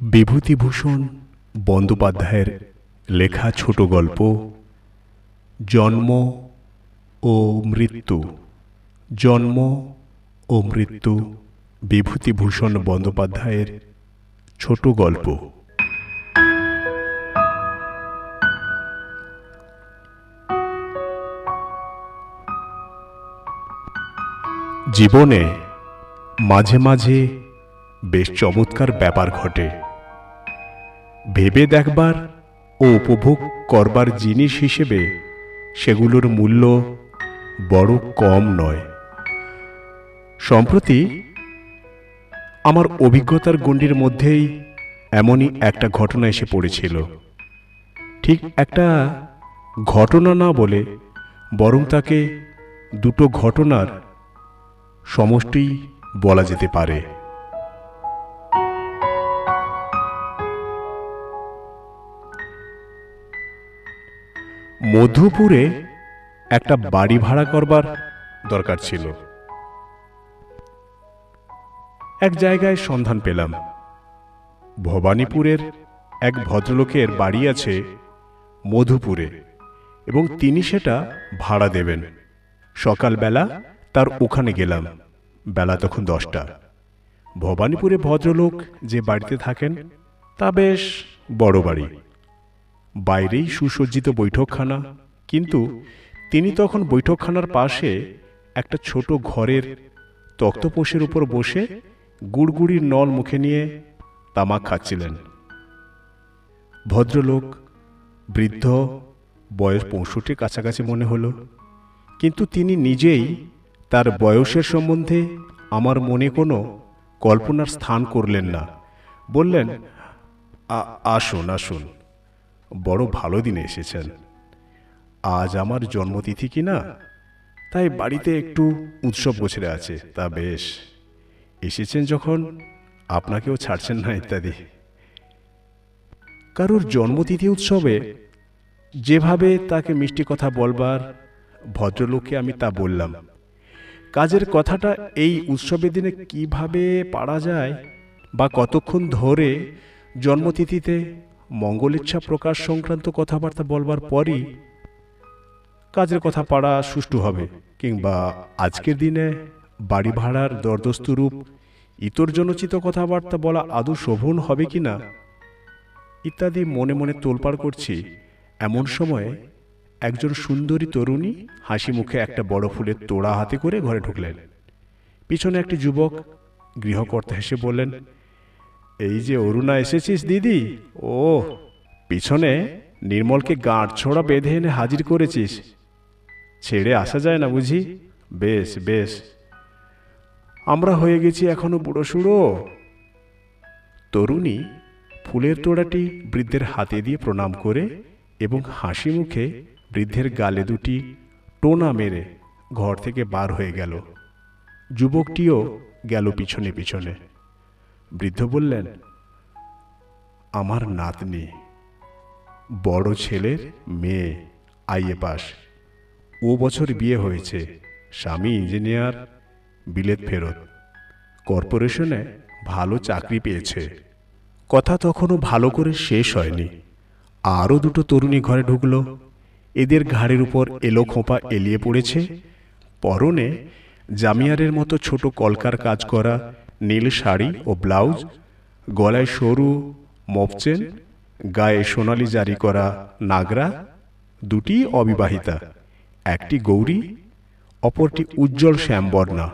বিভূতিভূষণ বন্দ্যোপাধ্যায়ের লেখা ছোট গল্প, জন্ম ও মৃত্যু, জন্ম ও মৃত্যু, বিভূতিভূষণ বন্দ্যোপাধ্যায়ের ছোট গল্প। জীবনে মাঝে মাঝে বেশ চমৎকার ব্যাপার ঘটে। ভেবে দেখবার ও উপভোগ করবার জিনিস হিসেবে সেগুলোর মূল্য বড় কম নয়। সম্প্রতি আমার অভিজ্ঞতার গণ্ডির মধ্যেই এমনই একটা ঘটনা এসে পড়েছিল। ঠিক একটা ঘটনা না বলে বরং তাকে দুটো ঘটনার সমষ্টি বলা যেতে পারে। মধুপুরে একটা বাড়ি ভাড়া করবার দরকার ছিল। এক জায়গায় সন্ধান পেলাম। ভবানীপুরের এক ভদ্রলোকের বাড়ি আছে মধুপুরে এবং তিনি সেটা ভাড়া দেবেন। সকালবেলা তার ওখানে গেলাম, বেলা তখন দশটা। ভবানীপুরে ভদ্রলোক যে বাড়িতে থাকেন, তা বেশ বড় বাড়ি। বাইরেই সুসজ্জিত বৈঠকখানা, কিন্তু তিনি তখন বৈঠকখানার পাশে একটা ছোট ঘরের তক্তপোষের উপর বসে গুড়গুড়ির নল মুখে নিয়ে তামাক খাচ্ছিলেন। ভদ্রলোক, বৃদ্ধ, বয়স পঁয়ষট্টির কাছাকাছি মনে হলো, কিন্তু তিনি নিজেই তার বয়সের সম্বন্ধে আমার মনে কোনো কল্পনার স্থান করলেন না। বললেন আসুন আসুন। বড় ভালো দিনে এসেছেন। আজ আমার জন্মতিথি কি না? তাই বাড়িতে একটু উৎসব গোছরে আছে, তা বেশ। এসেছেন যখন, আপনাকেও ছাড়ছেন না ইত্যাদি। কারোর জন্মতিথি উৎসবে, যেভাবে তাকে মিষ্টি কথা বলবার ভদ্রলোককে আমি তা বললাম। কাজের কথাটা এই উৎসবের দিনে কীভাবে পারা যায় বা কতক্ষণ ধরে জন্মতিথিতে মঙ্গলেচ্ছা প্রকাশ সংক্রান্ত কথাবার্তা বলবার পরই কাজের কথা পাড়া সুষ্ঠু হবে, কিংবা আজকের দিনে বাড়ি ভাড়ার দরদস্তুরূপ ইতরজনচিত কথাবার্তা বলা আদৌ শোভন হবে কি না ইত্যাদি মনে মনে তোলপাড় করছি, এমন সময়ে একজন সুন্দরী তরুণী হাসি মুখে একটা বড় ফুলের তোড়া হাতে করে ঘরে ঢুকলেন। পিছনে একটি যুবক গৃহকর্তা হেসে বললেন এই যে অরুণা এসেছিস, দিদি। ও পিছনে নির্মলকে গাঁট ছোড়া বেঁধে এনে হাজির করেছিস। ছেড়ে আসা যায় না বুঝি? বেশ বেশ। আমরা হয়ে গেছি এখনও বুড়ো সুড়ো। তরুণী ফুলের তোড়াটি বৃদ্ধের হাতে দিয়ে প্রণাম করে এবং হাসি মুখে বৃদ্ধের গালে দুটি টোনা মেরে ঘর থেকে বার হয়ে গেল। যুবকটিও গেল পিছনে পিছনে। বৃদ্ধ বললেন, আমার নাতনি বড় ছেলের মেয়ে আইএ পাস। ও বছর বিয়ে হয়েছে। স্বামী ইঞ্জিনিয়ার, বিলেত ফেরত। কর্পোরেশনে ভালো চাকরি পেয়েছে। কথা তখনও ভালো করে শেষ হয়নি। আরও দুটো তরুণী ঘরে ঢুকলো। এদের ঘাড়ের উপর এলো খোঁপা এলিয়ে পড়েছে। পরনে জামিয়ারের মতো ছোট কলকার কাজ করা নীল শাড়ি ও ব্লাউজ, গলায় সরু মপচেন গায়ে সোনালি জারি করা নাগরা, দুটি অবিবাহিতা, একটি গৌরী, অপরটি উজ্জ্বল শ্যামবর্ণা।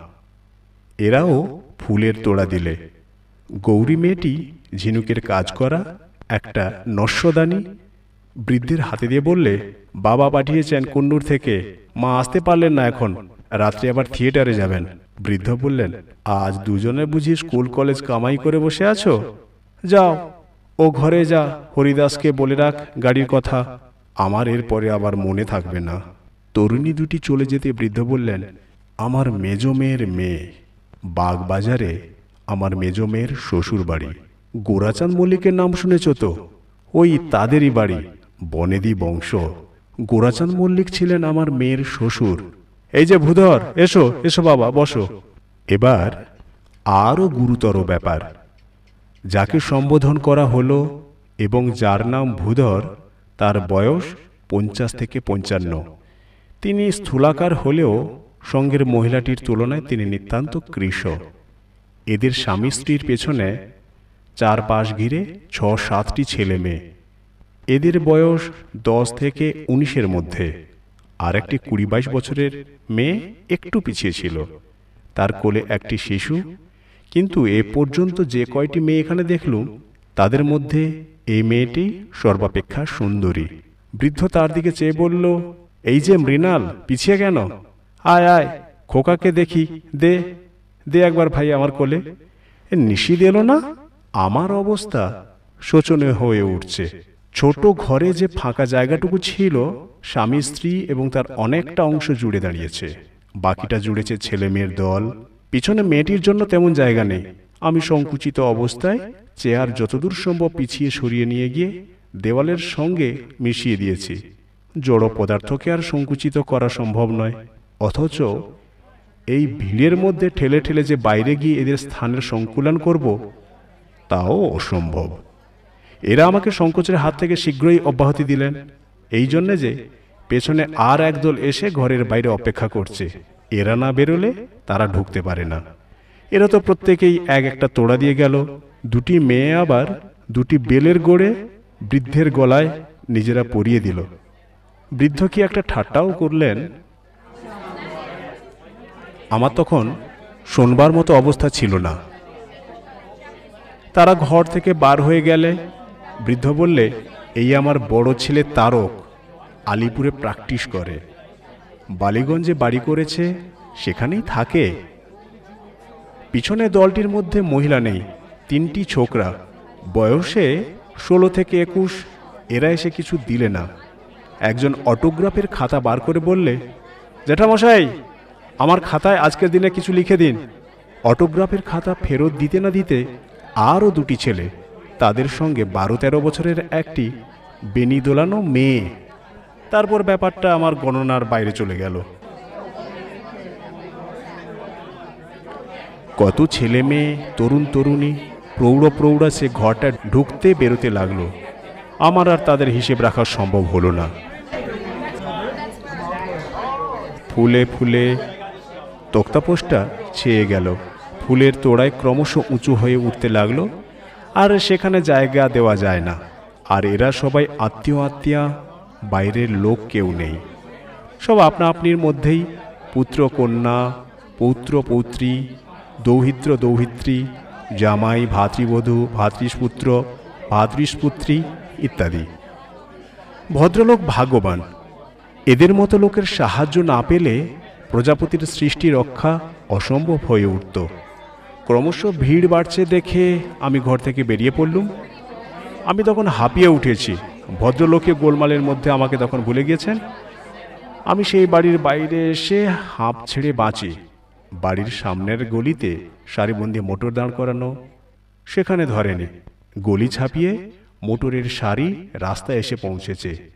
এরাও ফুলের তোড়া দিলে। গৌরী মেয়েটি ঝিনুকের কাজ করা, একটা নস্যদানি বৃদ্ধের হাতে দিয়ে বললে, বাবা পাঠিয়েছেন কুন্নুর থেকে, মা আসতে পারলেন না এখন। রাত্রে আবার থিয়েটারে যাবেন। বৃদ্ধ বললেন, আজ দুজনে বুঝি স্কুল কলেজ কামাই করে বসে আছো? যাও, ও ঘরে যা, হরিদাসকে বলে রাখ গাড়ির কথা। আমার এরপরে আবার মনে থাকবে না। তরুণী দুটি চলে যেতে বৃদ্ধ বললেন, আমার মেজ মেয়ের মেয়ে, বাগবাজারে আমার মেজ মেয়ের শ্বশুর বাড়ি। গোরাচাঁদ মল্লিকের নাম শুনেছ তো? ওই তাদেরই বাড়ি, বনেদি বংশ। গোরাচাঁদ মল্লিক ছিলেন আমার মেয়ের শ্বশুর। এই যে ভূধর, এসো এসো বাবা, বসো। এবার আরও গুরুতর ব্যাপার। যাকে সম্বোধন করা হলো এবং যার নাম ভূধর, তার বয়স পঞ্চাশ থেকে পঞ্চান্ন। তিনি স্থূলাকার হলেও সঙ্গের মহিলাটির তুলনায় তিনি নিতান্ত কৃশ এদের স্বামী স্ত্রীর পেছনে চার পাশ ঘিরে ছ সাতটি ছেলে মেয়ে। এদের বয়স দশ থেকে উনিশের মধ্যে। আর একটি কুড়ি বাইশ বছরের মেয়ে একটু পিছিয়ে ছিল। তার কোলে একটি শিশু। কিন্তু এ পর্যন্ত যে কয়টি মেয়ে এখানে দেখলুম, তাদের মধ্যে এই মেয়েটি সর্বাপেক্ষা সুন্দরী। বৃদ্ধ তার দিকে চেয়ে বলল, এই যে মৃণাল, পিছিয়ে কেন? আয় আয়, খোকাকে দেখি, দে দে একবার ভাই আমার কোলে। নিশি এলো না? আমার অবস্থা শোচনীয় হয়ে উঠছে। ছোট ঘরে যে ফাঁকা জায়গাটুকু ছিল, স্বামী, স্ত্রী এবং তার অনেকটা অংশ জুড়ে দাঁড়িয়েছে। বাকিটা জুড়েছে ছেলে মেয়ের দল। পিছনে মেয়েটির জন্য তেমন জায়গা নেই। আমি সংকুচিত অবস্থায় চেয়ার যতদূর সম্ভব পিছিয়ে সরিয়ে নিয়ে গিয়ে দেওয়ালের সঙ্গে মিশিয়ে দিয়েছি। জড় পদার্থকে আর সংকুচিত করা সম্ভব নয়। অথচ এই ভিড়ের মধ্যে ঠেলে ঠেলে যে বাইরে গিয়ে এদের স্থানের সংকুলন করব, তাও অসম্ভব। এরা আমাকে সংকোচের হাত থেকে শীঘ্রই অব্যাহতি দিলেন। এই জন্যে যে পেছনে আর একদল এসে ঘরের বাইরে অপেক্ষা করছে। এরা না বেরোলে তারা ঢুকতে পারে না। এরা তো প্রত্যেকেই এক একটা তোড়া দিয়ে গেল। দুটি মেয়ে আবার দুটি বেলের গোড়ে বৃদ্ধের গলায় নিজেরা পরিয়ে দিল। বৃদ্ধ কি একটা ঠাট্টাও করলেন? আমার তখন শোনবার মতো অবস্থা ছিল না। তারা ঘর থেকে বার হয়ে গেলে বৃদ্ধ বললে, এই আমার বড় ছেলে তারক, আলিপুরে প্র্যাকটিস করে। বালিগঞ্জে বাড়ি করেছে, সেখানেই থাকে। পিছনে দলটির মধ্যে মহিলা নেই, তিনটি ছোকরা। বয়সে ষোলো থেকে একুশ, এরা এসে কিছু দিলে না। একজন অটোগ্রাফের খাতা বার করে বললে, জ্যাঠামশাই, আমার খাতায় আজকের দিনে কিছু লিখে দিন। অটোগ্রাফের খাতা ফেরত দিতে না দিতে আরও দুটি ছেলে তাদের সঙ্গে বারো তেরো বছরের একটি বেনি দোলানো মেয়ে। তারপর ব্যাপারটা আমার গণনার বাইরে চলে গেল। কত ছেলে মেয়ে, তরুণ তরুণী, প্রৌঢ় প্রৌঢ়া সে ঘরটা ঢুকতে বেরোতে লাগল। আমার আর তাদের হিসেব রাখা সম্ভব হলো না। ফুলে ফুলে তক্তাপোষটা ছেয়ে গেল। ফুলের তোড়ায় ক্রমশ উঁচু হয়ে উঠতে লাগল। আর সেখানে জায়গা দেওয়া যায় না। আর এরা সবাই আত্মীয় আত্মীয়া বাইরের লোক কেউ নেই। সব আপনা আপনির মধ্যেই পুত্র কন্যা পৌত্র পৌত্রী দৌহিত্র দৌহিত্রী জামাই, ভাতৃবধূ ভাতৃষ্পুত্র ভাতৃষ্পুত্রী ইত্যাদি। ভদ্রলোক ভাগ্যবান। এদের মতো লোকের সাহায্য না পেলে প্রজাপতির সৃষ্টি রক্ষা অসম্ভব হয়ে উঠত। ক্রমশ ভিড় বাড়ছে দেখে আমি ঘর থেকে বেরিয়ে পড়লুম। আমি তখন হাঁপিয়ে উঠেছি। ভদ্রলোকে গোলমালের মধ্যে আমাকে তখন ভুলে গিয়েছেন। আমি সেই বাড়ির বাইরে এসে হাঁপ ছেড়ে বাঁচি। বাড়ির সামনের গলিতে সারিবন্দি মোটর দাঁড় করানো, সেখানে ধরেনি। গলি ছাপিয়ে মোটরের সারি রাস্তায় এসে পৌঁছেছে।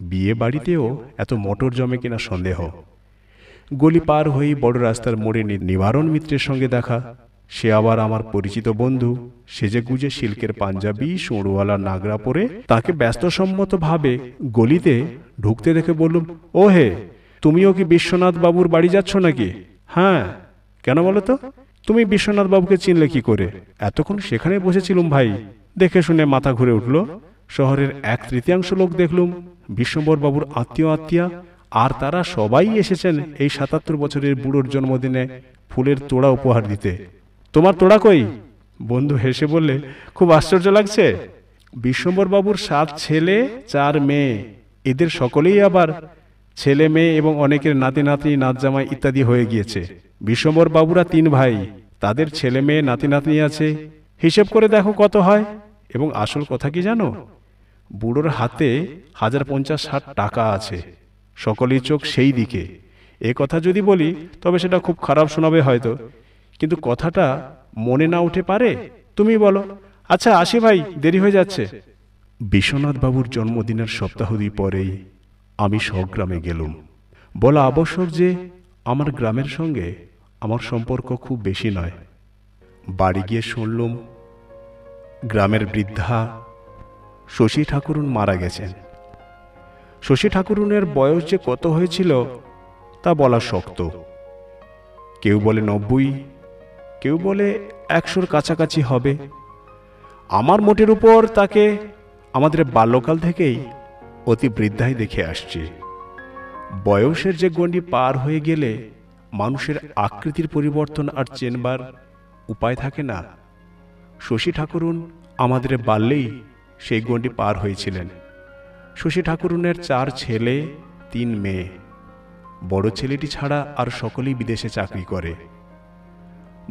বিয়ে বাড়িতেও এত মোটর জমে কিনা সন্দেহ। গলি পার হয়েই বড় রাস্তার মোড়ে নিবারণ মিত্রের সঙ্গে দেখা। সে আবার আমার পরিচিত বন্ধু, সেজে গুজে সিল্কের পাঞ্জাবি, সোঁড়ওয়ালা নাগরা পরে তাকে ব্যস্তসম্মতভাবে গলিতে ঢুকতে দেখে বললুম, ও হে, তুমিও কি বিশ্বনাথ বাবুর বাড়ি যাচ্ছ নাকি? হ্যাঁ কেন বলো তো? তুমি বিশ্বনাথ বাবুকে চিনলে কি করে? এতক্ষণ সেখানে বসেছিলুম ভাই। দেখে শুনে মাথা ঘুরে উঠল। শহরের এক তৃতীয়াংশ লোক দেখলুম, বিশ্বম্বর বাবুর আত্মীয় আত্মীয়া, আর তারা সবাই এসেছেন এই সাতাত্তর বছরের বুড়োর জন্মদিনে ফুলের তোড়া উপহার দিতে। তোমার তোড়া কই? বন্ধু হেসে বললে, খুব আশ্চর্য লাগছে। বিশ্বম্বর বাবুর সাত ছেলে, চার মেয়ে। এদের সকলেই আবার ছেলে মেয়ে এবং অনেকের নাতি, নাতনি নাত জামাই ইত্যাদি হয়ে গিয়েছে। বিশ্বম্বর বাবুরা তিন ভাই। তাদের ছেলে মেয়ে, নাতি, নাতনি আছে। হিসেব করে দেখো কত হয়। এবং আসল কথা কি জানো? বুড়োর হাতে হাজার পঞ্চাশ ষাট টাকা আছে। সকলেই চোখ সেই দিকে। এ কথা যদি বলি, তবে সেটা খুব খারাপ শোনাবে হয়তো। কিন্তু কথাটা মনে না উঠে পারে? তুমি বলো। আচ্ছা আসি ভাই, দেরি হয়ে যাচ্ছে। বিশ্বনাথ বাবুর জন্মদিনের সপ্তাহ দুই পরেই আমি স্বগ্রামে গেলুম। বলা আবশ্যক যে আমার গ্রামের সঙ্গে আমার সম্পর্ক খুব বেশি নয়। বাড়ি গিয়ে শুনলুম, গ্রামের বৃদ্ধা শশী ঠাকুরুন মারা গেছেন। শশী ঠাকুরুনের বয়স যে কত হয়েছিল তা বলা শক্ত। কেউ বলে নব্বই কেউ বলে একশোর কাছাকাছি হবে। আমার মোটের উপর তাকে আমাদের বাল্যকাল থেকেই অতি বৃদ্ধাই দেখে আসছি। বয়সের যে গণ্ডি পার হয়ে গেলে মানুষের আকৃতির পরিবর্তন আর চেনবার উপায় থাকে না। শশী ঠাকুরুন আমাদের বাল্যেই সেই গণ্ডি পার হয়েছিলেন। শশী ঠাকুরুনের চার ছেলে, তিন মেয়ে। বড় ছেলেটি ছাড়া আর সকলেই বিদেশে চাকরি করে।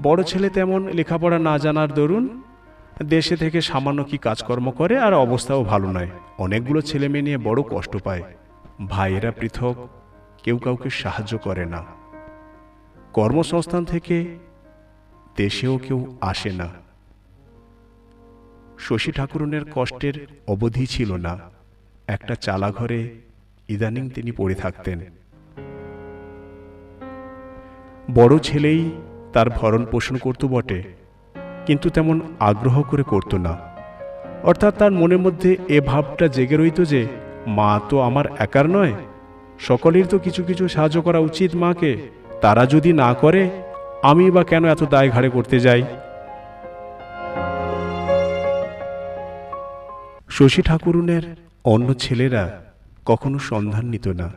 বড় ছেলে তেমন লেখাপড়া না জানার দরুন দেশে থেকে সামান্য কি কাজকর্ম করে আর অবস্থাও ভালো নয়। অনেকগুলো ছেলে মেয়ে নিয়ে বড় কষ্ট পায়। ভাইয়েরা পৃথক, কেউ কাউকে সাহায্য করে না। কর্মসংস্থান থেকে দেশেও কেউ আসে না। শশী ঠাকুরনের কষ্টের অবধি ছিল না। একটা চালা ঘরে ইদানিং তিনি পড়ে থাকতেন। বড় ছেলেই তার ভরণ পোষণ করত বটে, কিন্তু তেমন আগ্রহ করে করত না। অর্থাৎ তার মনের মধ্যে এ ভাবটা জেগে রইত যে, মা তো আমার একার নয়, সকলের তো কিছু কিছু সাহায্য করা উচিত মাকে, তারা যদি না করে, আমি বা কেন এত দায় ঘাড়ে করতে যাই? শশী ঠাকুরুনের অন্য ছেলেরা কখনো সন্ধান নিত না।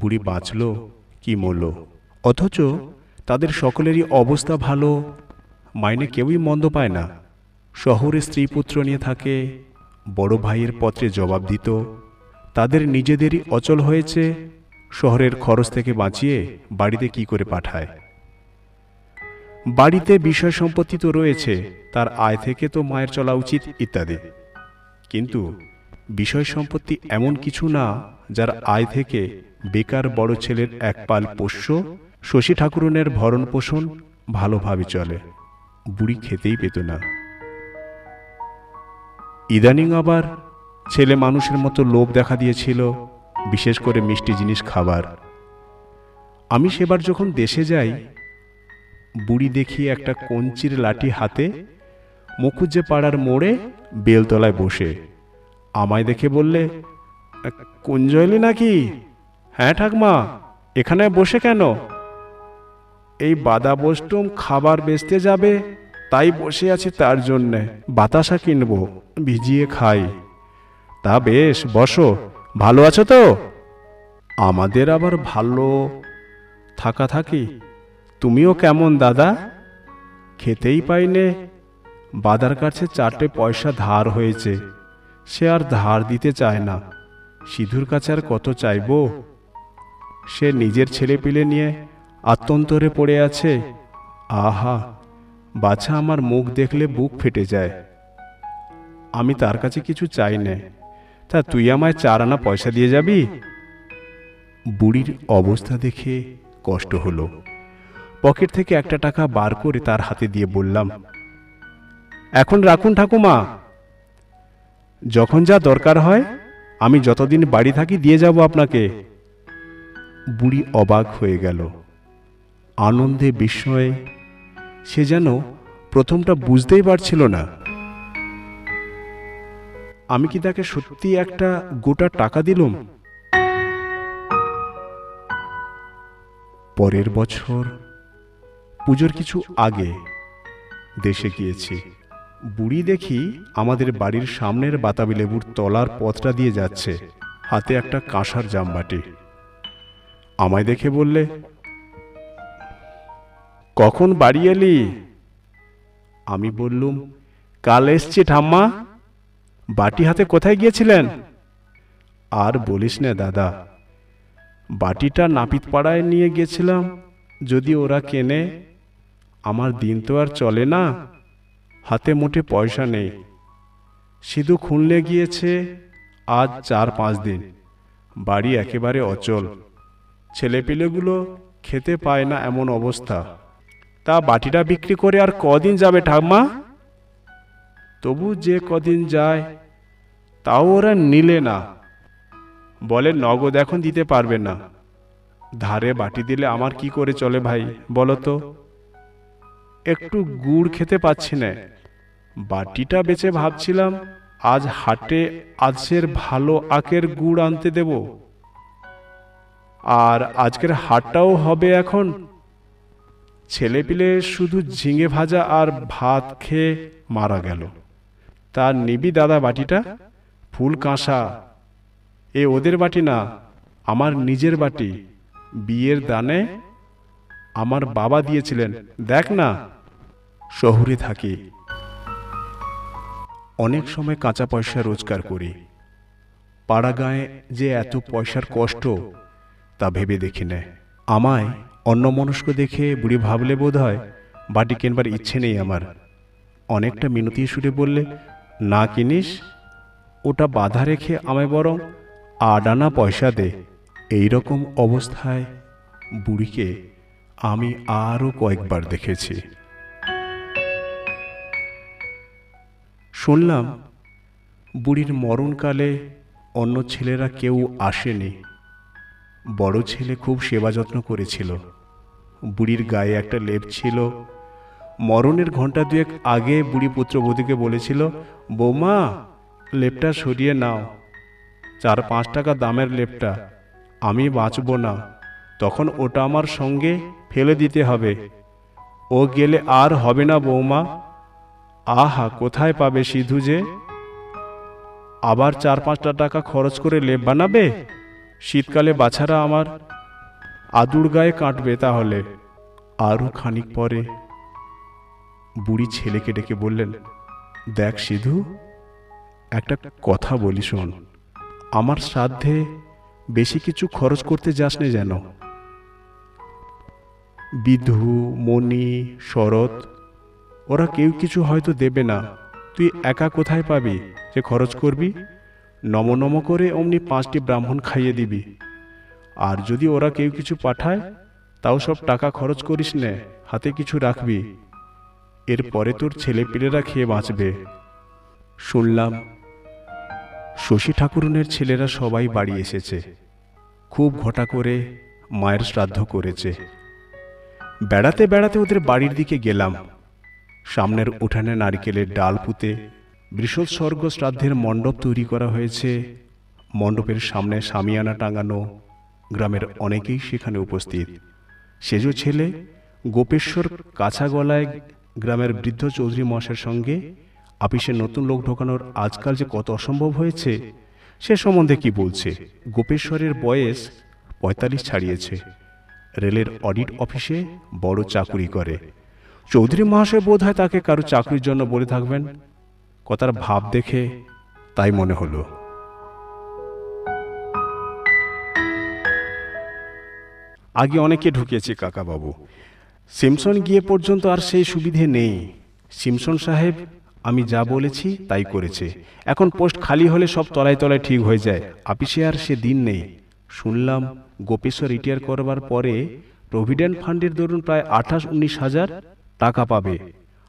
বুড়ি বাঁচল, কি মরল? অথচ তাদের সকলেরই অবস্থা ভালো, মাইনে কেউই মন্দ পায় না। শহরে স্ত্রী পুত্র নিয়ে থাকে, বড় ভাইয়ের পত্রে জবাব দিত। তাদের নিজেদেরই অচল হয়েছে, শহরের খরচ থেকে বাঁচিয়ে বাড়িতে কি করে পাঠায়। বাড়িতে বিষয় সম্পত্তি তো রয়েছে, তার আয় থেকে তো মায়ের চলা উচিত ইত্যাদি। কিন্তু বিষয় সম্পত্তি এমন কিছু না, যার আয় থেকে বেকার বড় ছেলের এক পাল পোষ্য শশী ঠাকুরনের ভরণ পোষণ ভালোভাবে চলে। বুড়ি খেতেই পেত না। ইদানিং আবার ছেলে মানুষের মতো লোভ দেখা দিয়েছিল, বিশেষ করে মিষ্টি জিনিস খাবার। আমি সেবার যখন দেশে যাই, বুড়ি দেখি একটা কঞ্চির লাঠি হাতে মুখুজ্জে পাড়ার মোড়ে বেলতলায় বসে। আমায় দেখে বললে, কুঞ্জলি নাকি? হ্যাঁ ঠাকমা, এখানে বসে কেন? এই বাদা বস্টুম খাবার বেচতে যাবে, তাই বসে আছি তার জন্যে। বাতাসা কিনবো, ভিজিয়ে খাই। তা বেশ, বসো। ভালো আছো তো? আমাদের আবার ভালো। থাকা থাকি। তুমিও কেমন, দাদা? খেতেই পাইনে। বাদার কাছে চারটে পয়সা ধার হয়েছে। সে আর ধার দিতে চায় না। সিধুর কাছে আর কত চাইব? সে নিজের ছেলে পিলে নিয়ে আত্মন্তরে পড়ে আছে, আহা, বাছা আমার মুখ দেখলে বুক ফেটে যায়। আমি তার কাছে কিছু চাই নে। তা তুই আমায় চার আনা পয়সা দিয়ে যাবি? বুড়ির অবস্থা দেখে কষ্ট হলো। পকেট থেকে একটা টাকা বার করে তার হাতে দিয়ে বললাম, এখন রাখুন ঠাকুমা। যখন যা দরকার হয়, আমি যতদিন বাড়ি থাকি দিয়ে যাব আপনাকে। বুড়ি অবাক হয়ে গেল। আনন্দে বিস্ময়ে সে যেন প্রথমটা বুঝতেই পারছিল না। আমি কি তাকে সত্যি একটা গোটা টাকা দিলুম? পরের বছর, পুজোর কিছু আগে দেশে গিয়েছি। বুড়ি দেখি আমাদের বাড়ির সামনের বাতাবি লেবুর তলার পথটা দিয়ে যাচ্ছে, হাতে একটা কাঁসার জামবাটি। আমায় দেখে বললে কখন বাড়ি এলি? আমি বললুম, কাল এসছি ঠাম্মা। বাটি হাতে কোথায় গিয়েছিলেন? আর বলিস না দাদা, বাটিটা নাপিত পাড়ায় নিয়ে গেছিলাম যদি ওরা কেনে। আমার দিন তো আর চলে না, হাতে মোটে পয়সা নেই। সিধু খুনলে গিয়েছে আজ চার পাঁচ দিন, বাড়ি একেবারে অচল। ছেলেপিলেগুলো খেতে পায় না এমন অবস্থা। তা বাটিটা বিক্রি করে আর কদিন যাবে ঠাম্মা তবু যে কদিন যায়, তাও ওরা নিলে না। বলে, নগদ এখন দিতে পারবে না। ধারে বাটি দিলে আমার কি করে চলে ভাই, বলো তো? একটু গুড় খেতে পাচ্ছি না। বাটিটা বেচে ভাবছিলাম, আজ হাটে আজকের ভালো আখের গুড় আনতে দেব। আর আজকের হাটটাও হবে এখন ছেলেপিলে শুধু ঝিঙে ভাজা আর ভাত খেয়ে মারা গেল। তার নিবি দাদা বাটিটা, ফুল কাঁসা, এ ওদের বাটি না, আমার নিজের বাটি, বিয়ের দানে আমার বাবা দিয়েছিলেন। দেখ না, শহরে থাকি। অনেক সময় কাঁচা পয়সা রোজগার করি। পাড়া গায়ে যে এত পয়সার কষ্ট, তা ভেবে দেখি না। আমায় অন্যমনস্ক দেখে বুড়ি ভাবলে বোধ হয় বাটি কেনবার ইচ্ছে নেই আমার। অনেকটা মিনতি সুরে বললে, না কিনিস? ওটা বাধা রেখে আমায় বরং আডানা পয়সা দে। এই রকম অবস্থায় বুড়িকে আমি আরও কয়েকবার দেখেছি। শুনলাম বুড়ির মরণকালে অন্য ছেলেরা কেউ আসেনি। বড় ছেলে খুব সেবা যত্ন করেছিল। বুড়ির গায়ে একটা লেপ ছিল। মরণের ঘণ্টা দুয়েক আগে বুড়ি পুত্রবধূকে বলেছিল, বৌমা, লেপটা সরিয়ে নাও। চার পাঁচ টাকা দামের লেপটা, আমি বাঁচব না। তখন ওটা আমার সঙ্গে ফেলে দিতে হবে। ও গেলে আর হবে না বৌমা। আহা, কোথায় পাবে সিধু যে? আবার চার পাঁচটা টাকা খরচ করে লেপ বানাবে? শীতকালে বাছারা আমার আদুর গায়ে কাটবে তাহলে। আরও খানিক পরে বুড়ি ছেলেকে ডেকে বললেন, দেখ সিধু, একটা কথা বলি শোন। আমার শ্রাদ্ধে বেশি কিছু খরচ করতে যাস না যেন। বিধু, মণি, শরৎ, ওরা কেউ কিছু হয়তো দেবে না। তুই একা কোথায় পাবি যে খরচ করবি? নম নম করে অমনি পাঁচটি ব্রাহ্মণ খাইয়ে দিবি। আর যদি ওরা কেউ কিছু পাঠায়, তাও সব টাকা খরচ করিস নে, হাতে কিছু রাখবি। এরপরে তোর ছেলেপিলেরা খেয়ে বাঁচবে। শুনলাম, শশী ঠাকুরনের ছেলেরা সবাই বাড়ি এসেছে। খুব ঘটা করে মায়ের শ্রাদ্ধ করেছে। বেড়াতে বেড়াতে ওদের বাড়ির দিকে গেলাম। সামনের উঠানে নারকেলের ডাল পুঁতে বৃষৎসর্গ শ্রাদ্ধের মণ্ডপ তৈরি করা হয়েছে। মণ্ডপের সামনে সামিয়ানা টাঙানো গ্রামের অনেকেই সেখানে উপস্থিত। সেজো ছেলে গোপেশ্বর কাছা গলায় গ্রামের বৃদ্ধ চৌধুরী মশের সঙ্গে আপিসে নতুন লোক ঢোকানোর আজকাল যে কত অসম্ভব হয়েছে, সে সম্বন্ধে কি বলছে? গোপেশ্বরের বয়স পঁয়তাল্লিশ ছাড়িয়েছে। রেলের অডিট অফিসে বড় চাকুরি করে। চৌধুরী মহাশয় বোধ হয় তাকে কারও চাকরির জন্য বলে থাকবেন। কথার ভাব দেখে তাই মনে হলো। আগে অনেকে ঢুকিয়েছে কাকাবাবু। সিমসন গিয়ে পর্যন্ত আর সেই সুবিধে নেই। সিমসন সাহেব, আমি যা বলেছি তাই করেছে। এখন পোস্ট খালি হলে সব তলায় তলায় ঠিক হয়ে যায়। আপিসে আর সে দিন নেই। শুনলাম, গোপেশ্বর রিটায়ার করবার পরে প্রভিডেন্ট ফান্ডের দরুন প্রায় আঠাশ, উনিশ হাজার টাকা পাবে।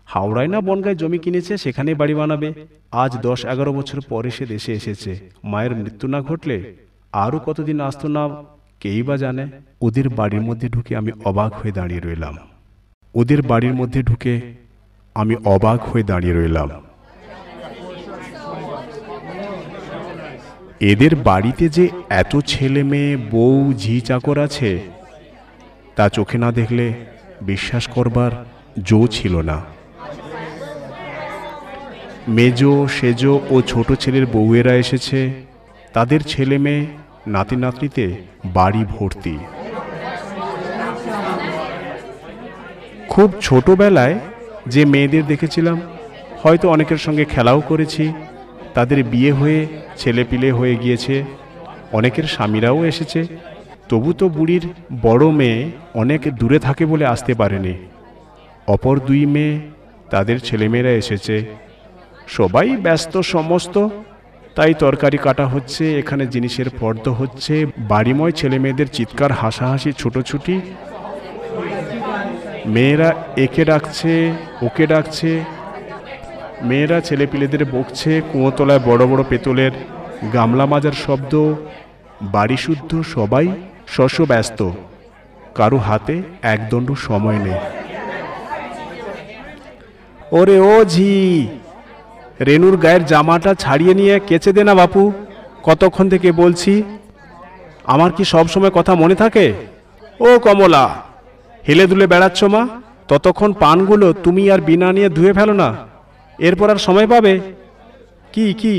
হাওড়ায় না বনগায় জমি কিনেছে সেখানে বাড়ি বানাবে। আজ দশ, এগারো বছর পরে সে দেশে এসেছে। মায়ের মৃত্যু না ঘটলে আরও কতদিন আসতো না কেই বা জানে? ওদের বাড়ির মধ্যে ঢুকে আমি অবাক হয়ে দাঁড়িয়ে রইলাম। ওদের বাড়ির মধ্যে ঢুকে আমি অবাক হয়ে দাঁড়িয়ে রইলাম। এদের বাড়িতে যে এত ছেলে মেয়ে, বউ, ঝি, চাকর আছে, তা চোখে না দেখলে বিশ্বাস করবার জো ছিল না। মেজো, সেজো ও ছোট ছেলের বউয়েরা এসেছে। তাদের ছেলে মেয়ে নাতি নাতনিতে বাড়ি ভর্তি। খুব ছোটবেলায় যে মেয়েদের দেখেছিলাম, হয়তো অনেকের সঙ্গে খেলাও করেছি, তাদের বিয়ে হয়ে ছেলেপিলে হয়ে গিয়েছে, অনেকের স্বামীরাও এসেছে, তবু তো বুড়ির বড় মেয়ে অনেক দূরে থাকে বলে আসতে পারেনি। অপর দুই মেয়ে, তাদের ছেলেমেয়েরা এসেছে। সবাই ব্যস্ত সমস্ত তাই তরকারি কাটা হচ্ছে, এখানে জিনিসের ফর্দ হচ্ছে। বাড়িময় ছেলে মেয়েদের চিৎকার, হাসাহাসি, ছোটোছুটি। মেয়েরা একে ডাকছে, ওকে ডাকছে। মেয়েরা ছেলেপিলেদের বকছে, কুঁয়োতলায় বড় বড় পেতলের গামলা মাজার শব্দ। বাড়ি শুদ্ধ, সবাই শস্য ব্যস্ত। কারও হাতে একদণ্ড সময় নেই। ওরে ও ঝি রেনুর গায়ের জামাটা ছাড়িয়ে নিয়ে কেচে দে না বাপু। কতক্ষণ থেকে বলছি, আমার কি সব সময় কথা মনে থাকে? ও কমলা, হেলে দুলে বেড়াচ্ছ মা, ততক্ষণ পানগুলো তুমি আর বিনা নিয়ে ধুয়ে ফেলো না, এরপর আর সময় পাবে? কি কি?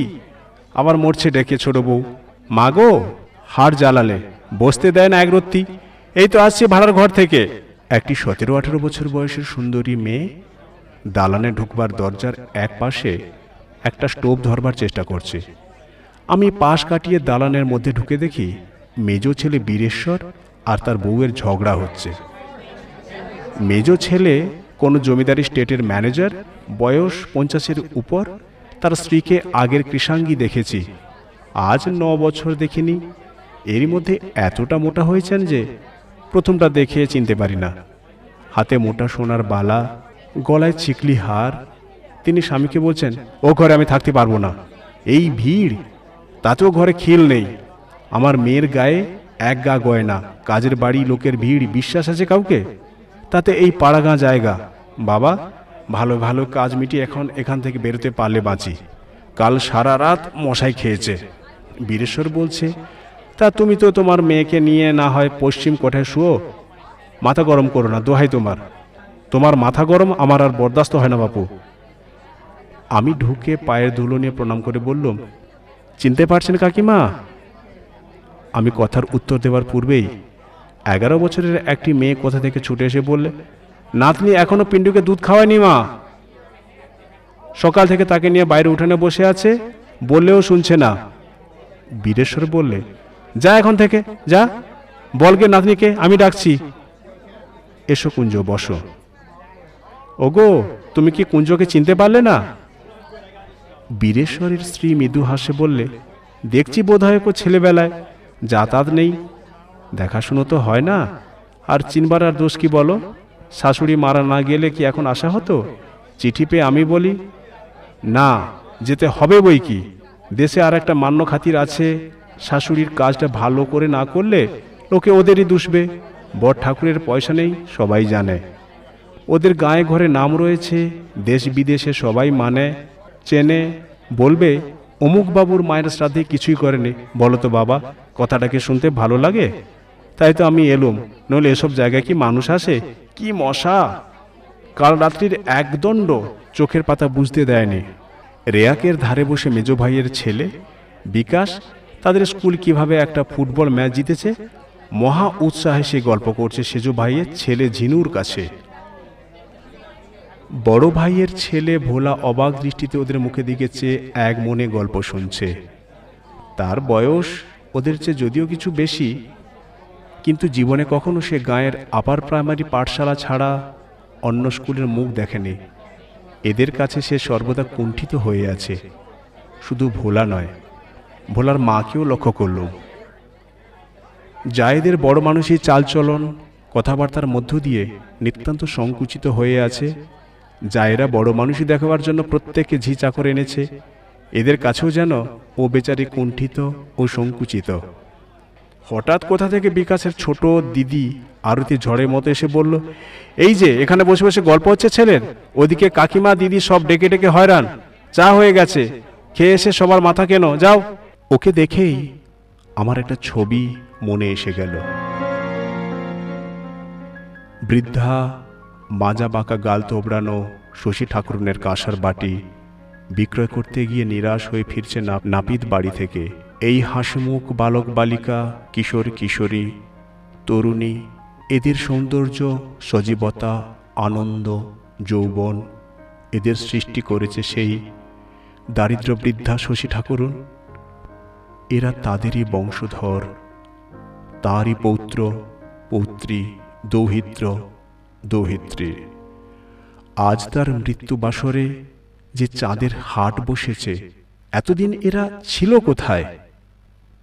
আবার মরছে ডেকে ছোট বউ। মাগো হাড় জ্বালালে, বসতে দেয় না এক রত্তি এই তো আসছে ভাড়ার ঘর থেকে। একটি সতেরো আঠেরো বছর বয়সের সুন্দরী মেয়ে, দালানে ঢুকবার দরজার এক পাশে একটা স্টোভ ধরবার চেষ্টা করছে। আমি পাশ কাটিয়ে দালানের মধ্যে ঢুকে দেখি মেজ ছেলে বীরেশ্বর আর তার বউয়ের ঝগড়া হচ্ছে। মেজ ছেলে কোনো জমিদারি স্টেটের ম্যানেজার, বয়স পঞ্চাশের উপর, তার স্ত্রীকে আগের কৃষাঙ্গী দেখেছি। আজ ন বছর দেখিনি। এরই মধ্যে এতটা মোটা হয়েছেন যে প্রথমটা দেখে চিনতে পারি না। হাতে মোটা সোনার বালা, গলায় চিকলি হার তিনি স্বামীকে বলছেন, ও ঘরে আমি থাকতে পারব না। এই ভিড়, তাতেও ঘরে খিল নেই। আমার মেয়ের গায়ে এক গা গয়না কাজের বাড়ি লোকের ভিড়, বিশ্বাস আছে কাউকে? তাতে এই পাড়াগাঁ জায়গা। বাবা, ভালো ভালো কাজ মিটিয়ে এখন এখান থেকে বেরোতে পারলে বাঁচি। কাল সারা রাত মশাই খেয়েছে। বীরেশ্বর বলছে, তা তুমি তো তোমার মেয়েকে নিয়ে না হয় পশ্চিম কোঠায় শুও মাথা গরম করো না, দোহাই তোমার। তোমার মাথা গরম আমার আর বরদাস্ত হয় না বাপু। আমি ঢুকে পায়ের ধুলো নিয়ে প্রণাম করে বললাম, চিনতে পারছেন কাকিমা? আমি কথার উত্তর দেওয়ার পূর্বেই এগারো বছরের একটি মেয়ে কোথা থেকে ছুটে এসে বললে, নাতনি এখনও পিন্টুকে দুধ খাওয়ায়নি মা। সকাল থেকে তাকে নিয়ে বাইরে উঠানে বসে আছে, বললেও শুনছে না। বীরেশ্বর বললে, যা এখন থেকে, যা বলগে নাতনিকে, আমি ডাকছি। এসো কুঞ্জ, বসো। ওগো, তুমি কি কুঞ্জকে চিনতে পারলে না? বীরেশ্বরের স্ত্রী মৃদু হাসে বললে, দেখছি বোধহয় কো ছেলেবেলায় যাতায়াত নেই। দেখাশুনো তো হয় না। আর চিনবার আর দোষ কি বলো? শাশুড়ি মারা না গেলে কি এখন আসা হতো? চিঠি পেয়ে আমি বলি, না, যেতে হবে বই কি। দেশে আর একটা মান্য খাতির আছে। শাশুড়ির কাজটা ভালো করে না করলে লোকে ওদেরই দুষবে। বর ঠাকুরের পয়সা নেই, সবাই জানে। ওদের গায়ে ঘরে নাম রয়েছে, দেশ বিদেশে সবাই মানে। চেনে বলবে অমুক বাবুর মায়ের শ্রাদ্ধে কিছুই করেনি। বলো তো বাবা কথাটাকে শুনতে ভালো লাগে? তাই তো আমি এলুম। নইলে এসব জায়গায় কি মানুষ আসে? কি মশা? কাল রাত্রির একদণ্ড চোখের পাতা বুঝতে দেয়নি। রেয়াকের ধারে বসে মেজ ভাইয়ের ছেলে, বিকাশ, তাদের স্কুল কীভাবে একটা ফুটবল ম্যাচ জিতেছে, মহা উৎসাহে সে গল্প করছে সেজু ভাইয়ের ছেলে ঝিনুর কাছে। বড় ভাইয়ের ছেলে ভোলা অবাক দৃষ্টিতে ওদের মুখে দিকে চেয়ে এক মনে গল্প শুনছে। তার বয়স ওদের চেয়ে যদিও কিছু বেশি, কিন্তু জীবনে কখনো সে গায়ের আপার প্রাইমারি পাঠশালা ছাড়া অন্য স্কুলের মুখ দেখেনি। এদের কাছে সে সর্বদা কুণ্ঠিত হয়ে আছে। শুধু ভোলা নয়, ভোলার মাকেও লক্ষ্য করল। জায়েদের বড় মানুষই চালচলন, কথাবার্তার মধ্য দিয়ে নিতান্ত সংকুচিত হয়ে আছে জায়েরা বড় মানুষই দেখাবার জন্য প্রত্যেককে ঝি চাকর এনেছে। এদের কাছেও যেন ও বেচারি কুণ্ঠিত ও সংকুচিত। হঠাৎ কোথা থেকে বিকাশের ছোট দিদি আরতি ঝড়ের মতো এসে বলল, এই যে, এখানে বসে বসে গল্প হচ্ছে ছেলের। ওদিকে কাকিমা, দিদি সব ডেকে ডেকে হয়রান। চা হয়ে গেছে। খেয়ে এসে সবার মাথা কেন, যাও। ওকে দেখেই আমার একটা ছবি মনে এসে গেল। বৃদ্ধা মাজা বাঁকা গাল তোবড়ানো শশী ঠাকুরনের কাঁসার বাটি। বিক্রয় করতে গিয়ে নিরাশ হয়ে ফিরছে নাপিত বাড়ি থেকে। এই হাসিমুখ বালক বালিকা, কিশোর কিশোরী, তরুণী, এদের সৌন্দর্য, সজীবতা, আনন্দ, যৌবন, এদের সৃষ্টি করেছে সেই দারিদ্র বৃদ্ধা শশী ঠাকুরুন। এরা তাদেরই বংশধর, তারই পৌত্র, পৌত্রী, দৌহিত্র দৌহিত্রী, আজ তার মৃত্যু বাসরে যে চাঁদের হাট বসেছে, এতদিন এরা ছিল কোথায়?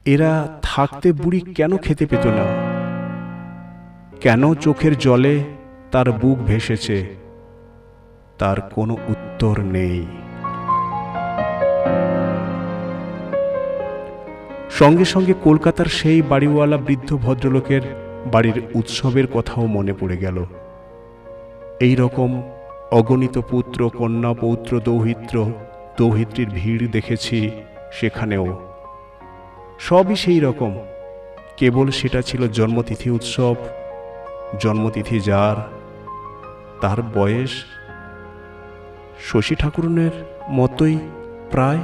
এরা থাকতে বুড়ি কেন খেতে পেত না? কেন চোখের জলে তার বুক ভেসেছে? তার কোনো উত্তর নেই। সঙ্গে সঙ্গে কলকাতার সেই বাড়িওয়ালা বৃদ্ধ ভদ্রলোকের বাড়ির উৎসবের কথাও মনে পড়ে গেল। এই রকম অগণিত পুত্র, কন্যা, পৌত্র, দৌহিত্র, দৌহিত্রীর ভিড় দেখেছি সেখানেও। সবই সেই রকম। কেবল সেটা ছিল জন্মতিথি উৎসব, জন্মতিথি যার, তার বয়স শশী ঠাকুরনের মতোই প্রায়